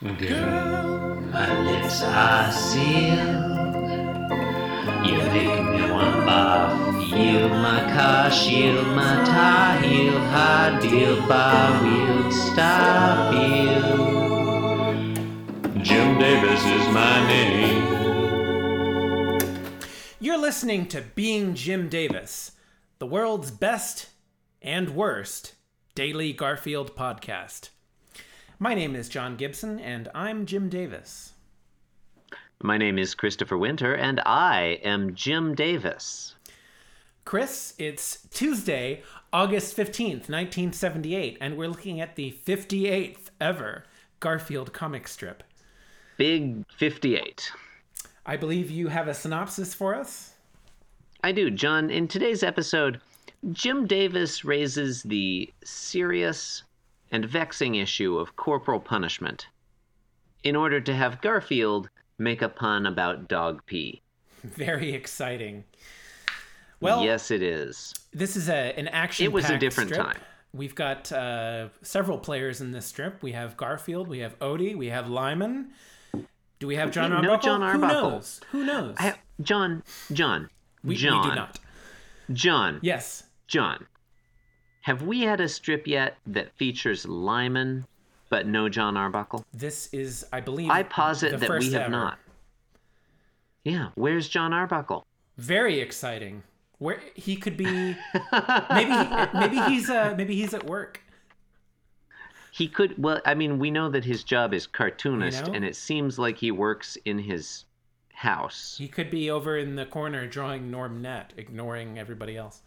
Girl, my lips are sealed. You make me want barf. Yield my car, shield my tie, heel, hard deal, bar wheel, stop you. Jim Davis is my name. You're listening to Being Jim Davis, the world's best and worst daily Garfield podcast. My name is John Gibson, and I'm Jim Davis. My name is Christopher Winter, and I am Jim Davis. Chris, it's Tuesday, August 15th, 1978, and we're looking at the 58th ever Garfield comic strip. Big 58. I believe you have a synopsis for us? I do, John. In today's episode, Jim Davis raises the serious and vexing issue of corporal punishment in order to have Garfield make a pun about dog pee. Very exciting. Well, yes, it is. This is a an action. It was a different strip. time. We've got uh, several players in this strip. We have Garfield, we have Odie, we have Lyman. Do we have Jon Arbuckle? No Jon Arbuckle? Who knows? Who knows? I, John, John, we, John, we do not. John, Yes. John. Have we had a strip yet that features Lyman but no Jon Arbuckle? This is, I believe, I posit that we have ever. not. Yeah, where's Jon Arbuckle? Very exciting. Where he could be, maybe maybe he's uh, maybe he's at work. He could well, I mean, we know that his job is cartoonist You know? and it seems like he works in his house. He could be over in the corner drawing Norm Net, ignoring everybody else.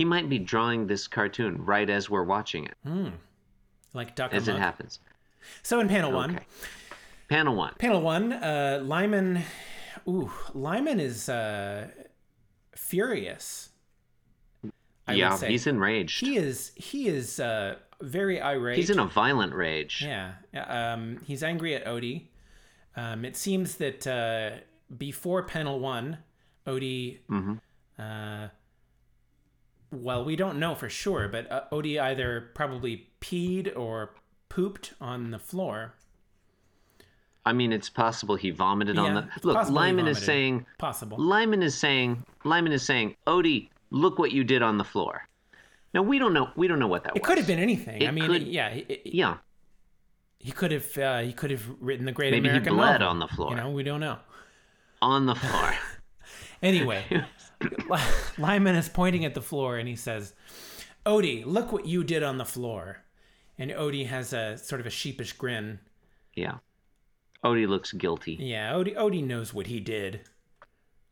He might be drawing this cartoon right as we're watching it, Like Duck as it happens. So in panel one, Okay. Panel 1. Panel one, uh, Lyman. Ooh, Lyman is uh, furious. I yeah, would say. he's enraged. He is. He is uh, very irate. He's in a violent rage. Yeah. Um, he's angry at Odie. Um, it seems that uh, before panel one, Odie. Mm-hmm. Uh, well, we don't know for sure, but uh, Odie either probably peed or pooped on the floor. I mean, it's possible he vomited on the. Look, Lyman is saying. Possible. Lyman is saying. Lyman is saying, Odie, look what you did on the floor. Now we don't know. We don't know what that It was. could have been anything. It I mean, could- yeah, it, Yeah, he could have. Uh, he could have written the Great Maybe he American bled Novel. on the floor. You know, we don't know. on the floor. Anyway, Lyman is pointing at the floor and he says, "Odie, look what you did on the floor." And Odie has a sort of a sheepish grin. yeah. Odie looks guilty. Yeah, Odie, Odie knows what he did.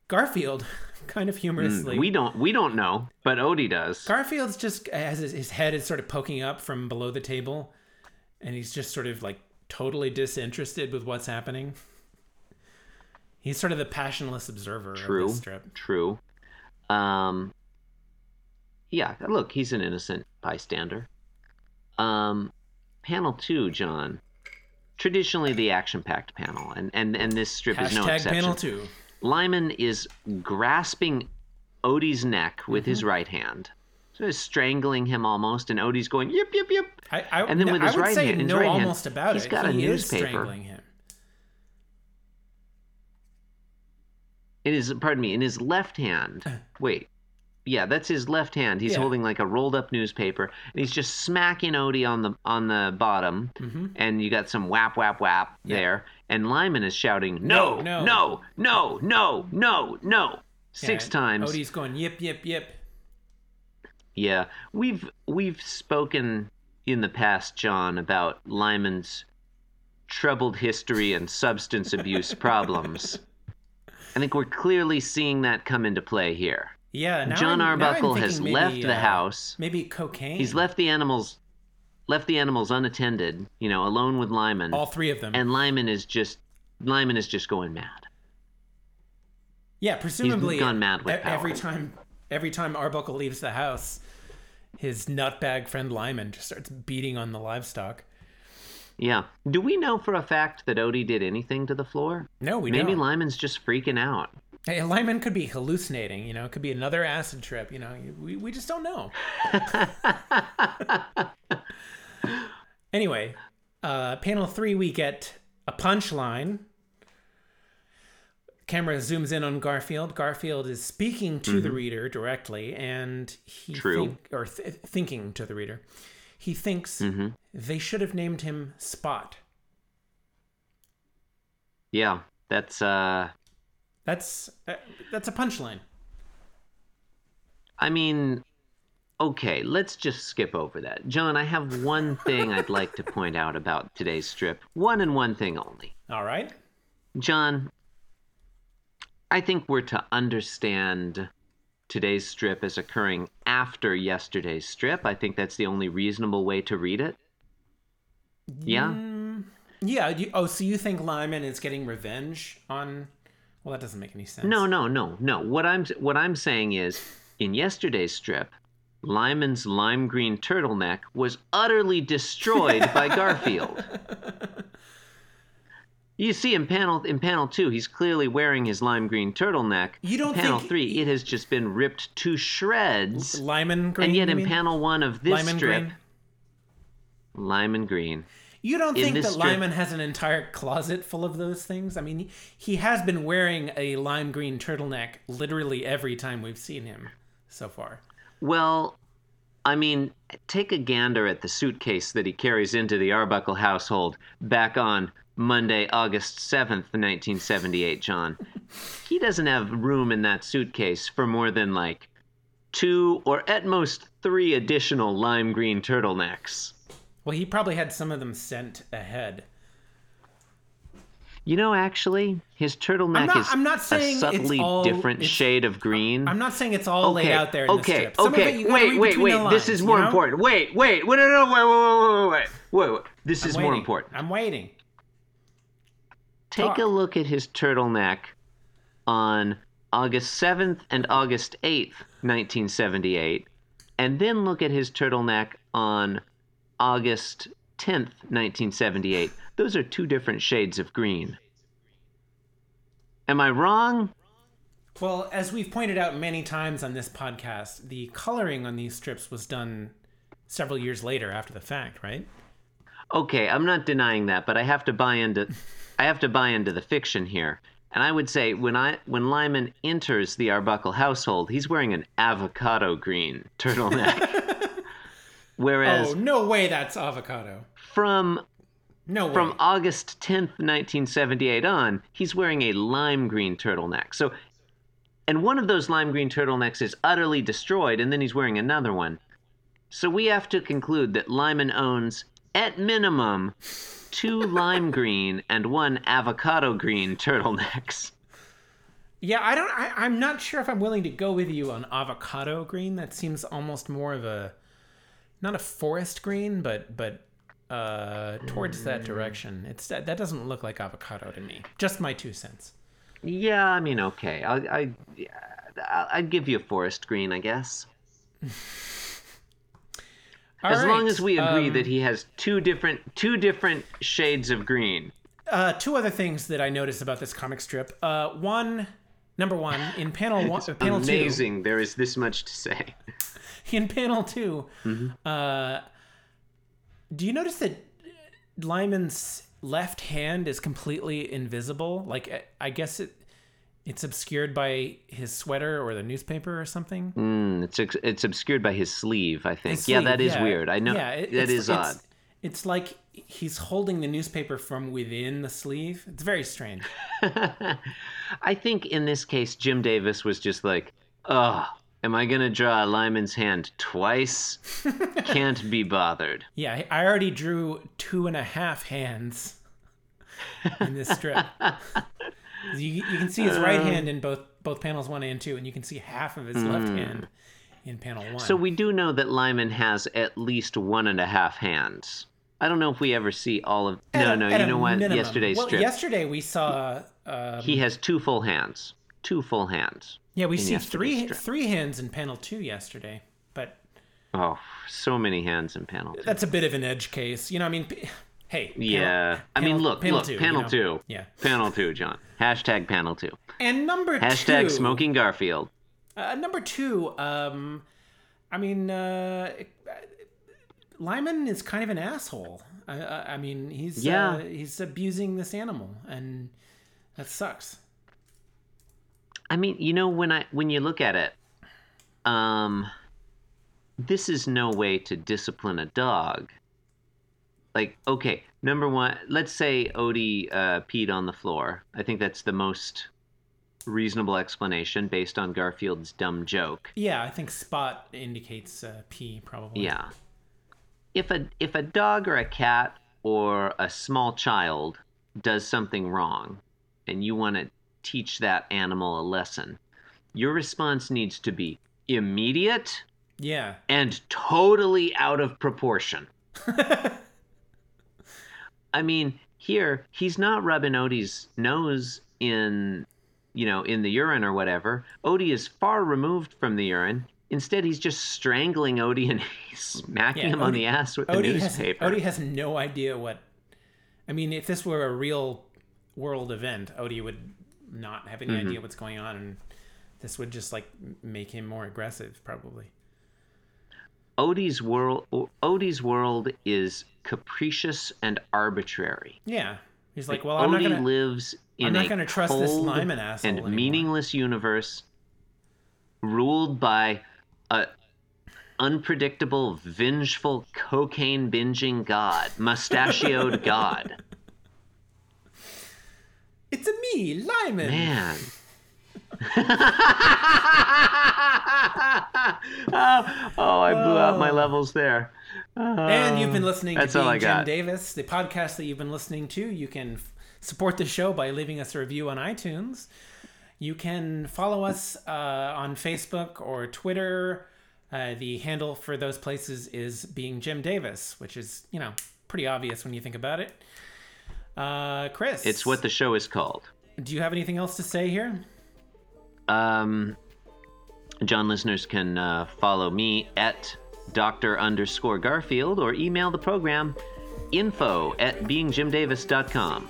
Garfield, kind of humorously, Mm, We don't. We don't know, but Odie does. Garfield's just has his, his head is sort of poking up from below the table, and he's just sort of like totally disinterested with what's happening. He's sort of the passionless observer True. of this strip. True. Um. Yeah. Look, he's an innocent bystander. Um, panel two, John. Traditionally, the action-packed panel, and and and this strip is no exception. panel two. Lyman is grasping Odie's neck with his Mm-hmm. right hand, so of strangling him almost, and Odie's going yip yip yip. I, I, And then with I his would right say hand- no right hand, almost about he's it. He's got a he newspaper. strangling him. In his pardon me, in his left hand. Wait. Yeah, that's his left hand. He's Yeah. holding like a rolled up newspaper, and he's just smacking Odie on the on the bottom. Mm-hmm. And you got some whap whap whap there, and Lyman is shouting, No, "No, no. no, no, no, no, no!" Six Yeah, times. Odie's going yip yip yip. Yeah, we've we've spoken in the past, John, about Lyman's troubled history and substance abuse problems. I think we're clearly seeing that come into play here. Yeah, now John I'm, Arbuckle has maybe, left the uh, house. Maybe cocaine. He's left the animals left the animals unattended, you know, alone with Lyman. all three of them. and Lyman is just Lyman is just going mad. yeah, presumably gone mad with e- every power. time every time Arbuckle leaves the house, his nutbag friend Lyman just starts beating on the livestock. Yeah. Do we know for a fact that Odie did anything to the floor? No, we Maybe don't. Lyman's just freaking out. Hey, Lyman could be hallucinating. You know, it could be another acid trip. You know, we we just don't know. anyway, Uh, panel three, we get a punchline. Camera zooms in on Garfield. Garfield is speaking to the reader directly, and he True. think- or th- thinking to the reader. He thinks they should have named him Spot. Yeah, that's uh That's uh, that's a punchline. I mean, okay, let's just skip over that. John, I have one thing I'd like to point out about today's strip. One and one thing only. All right. John, I think we're to understand today's strip as occurring after yesterday's strip. I think that's the only reasonable way to read it. Yeah? Yeah. You, oh, so you think Lyman is getting revenge on? Well, that doesn't make any sense. No, no, no, no. What I'm what I'm saying is in yesterday's strip, Lyman's lime green turtleneck was utterly destroyed by Garfield. You see in panel in panel two, he's clearly wearing his lime green turtleneck. You don't panel think- three, it has just been ripped to shreds. Lyman Green. and yet in mean? panel one of this Lyman strip, Green. Lyman Green. You don't in think that strip- Lyman has an entire closet full of those things? I mean, he, he has been wearing a lime green turtleneck literally every time we've seen him so far. Well, I mean, take a gander at the suitcase that he carries into the Arbuckle household back on Monday, August 7th, 1978, John. He doesn't have room in that suitcase for more than like two or at most three additional lime green turtlenecks. Well, he probably had some of them sent ahead. You know, actually, his turtleneck not- is I'm not saying a it's subtly all- different shade of green. I'm not saying it's all laid out there in okay, the strip. Some of okay, it you gotta wait, wait, wait. This lines, is you more know? important. Wait, wait, wait, no, no, wait, wait, wait, wait, wait, wait, wait. This I'm is more important. I'm waiting. Take Talk. a look at his turtleneck on August 7th and August 8th, 1978, and then look at his turtleneck on August 10th, 1978. Those are two different shades of green. Am I wrong? Well, as we've pointed out many times on this podcast, the coloring on these strips was done several years later after the fact, right? Okay, I'm not denying that, but I have to buy into I have to buy into the fiction here. And I would say when I when Lyman enters the Arbuckle household, he's wearing an avocado green turtleneck. Whereas Oh, no way that's avocado. from No way. from August 10th, 1978 on, he's wearing a lime green turtleneck. So and one of those lime green turtlenecks is utterly destroyed and then he's wearing another one. So we have to conclude that Lyman owns at minimum two lime green and one avocado green turtlenecks. yeah, I don't. I, I'm not sure if I'm willing to go with you on avocado green. That seems almost more of a, not a forest green, but but uh, towards that direction. It's that that doesn't look like avocado to me. Just my two cents. Yeah, I mean, okay. I, I, I- I'd give you a forest green, I guess. All as long as we agree um, that he has two different two different shades of green. Uh, two other things that I noticed about this comic strip. Uh, one, number one, in panel one, uh, panel two, Amazing. There is this much to say. in panel 2 Mm-hmm. uh, do you notice that Lyman's left hand is completely invisible? Like, I- I guess it it's obscured by his sweater or the newspaper or something. Mm, it's it's obscured by his sleeve, I think. His yeah, that is yeah. weird. I know Yeah, it- that it's- is it's- odd. It's like he's holding the newspaper from within the sleeve. It's very strange. I think in this case, Jim Davis was just like, "Oh, am I gonna draw Lyman's hand twice? Can't be bothered." Yeah, I already drew two and a half hands in this strip. you, you can see his right hand in both both panels one and two, and you can see half of his left hand in panel one. Hmm. So we do know that Lyman has at least one and a half hands. I don't know if we ever see all of. At no, a- no. You know what? minimum. Yesterday's well, strip. Yesterday we saw. Um, He has two full hands. Two full hands. yeah, we see three strip. three hands in panel two yesterday, but Oh, so many hands in panel. two. that's a bit of an edge case. You know, I mean, hey. panel- Yeah. I mean, look, panel look, two, you panel know. two. Yeah. Panel two, John. Hashtag panel two. And number Hashtag two. smoking Garfield. Uh, number two, um, I mean, uh, Lyman is kind of an asshole. I, I, I mean, he's Yeah. uh, he's abusing this animal, and that sucks. I mean, you know, when I when you look at it, um, this is no way to discipline a dog. Like, okay, number one, let's say Odie uh, peed on the floor. I think that's the most reasonable explanation based on Garfield's dumb joke. Yeah, I think spot indicates uh, P probably. Yeah. If a if a dog or a cat or a small child does something wrong and you want to teach that animal a lesson, your response needs to be immediate Yeah. and totally out of proportion. I mean, here he's not rubbing Odie's nose in, you know, in the urine or whatever. Odie is far removed from the urine. Instead, he's just strangling Odie and he's smacking Yeah, him on the ass with the Odie has, newspaper. Odie has no idea what. I mean, if this were a real world event, Odie would not have any Mm-hmm. idea what's going on, and this would just like make him more aggressive, probably. Odie's world, Odie's world is capricious and arbitrary. Yeah, he's like, well, I'm not gonna. lives in I'm not a gonna trust this Lyman asshole and anymore. meaningless universe ruled by a unpredictable, vengeful, cocaine binging god, mustachioed god. It's a me, Lyman. Man. Oh, oh, I blew out my levels there. And you've been listening That's to all I Jim got. Davis, the podcast that you've been listening to. You can f- support the show by leaving us a review on iTunes. You can follow us uh, on Facebook or Twitter. Uh, the handle for those places is Being Jim Davis, which is, you know, pretty obvious when you think about it. Uh, Chris, It's what the show is called. Do you have anything else to say here? Um, John listeners can uh, follow me at Dr. underscore Garfield or email the program info at beingjimdavis.com.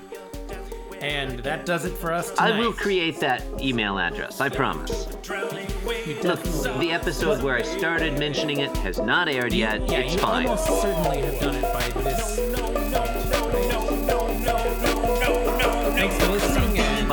And that does it for us tonight. I will create that email address, I promise. Look, the episode where I started mentioning it has not aired yet. Yeah, it's you fine. almost certainly have done it by this. No, no, no, Thanks for listening. And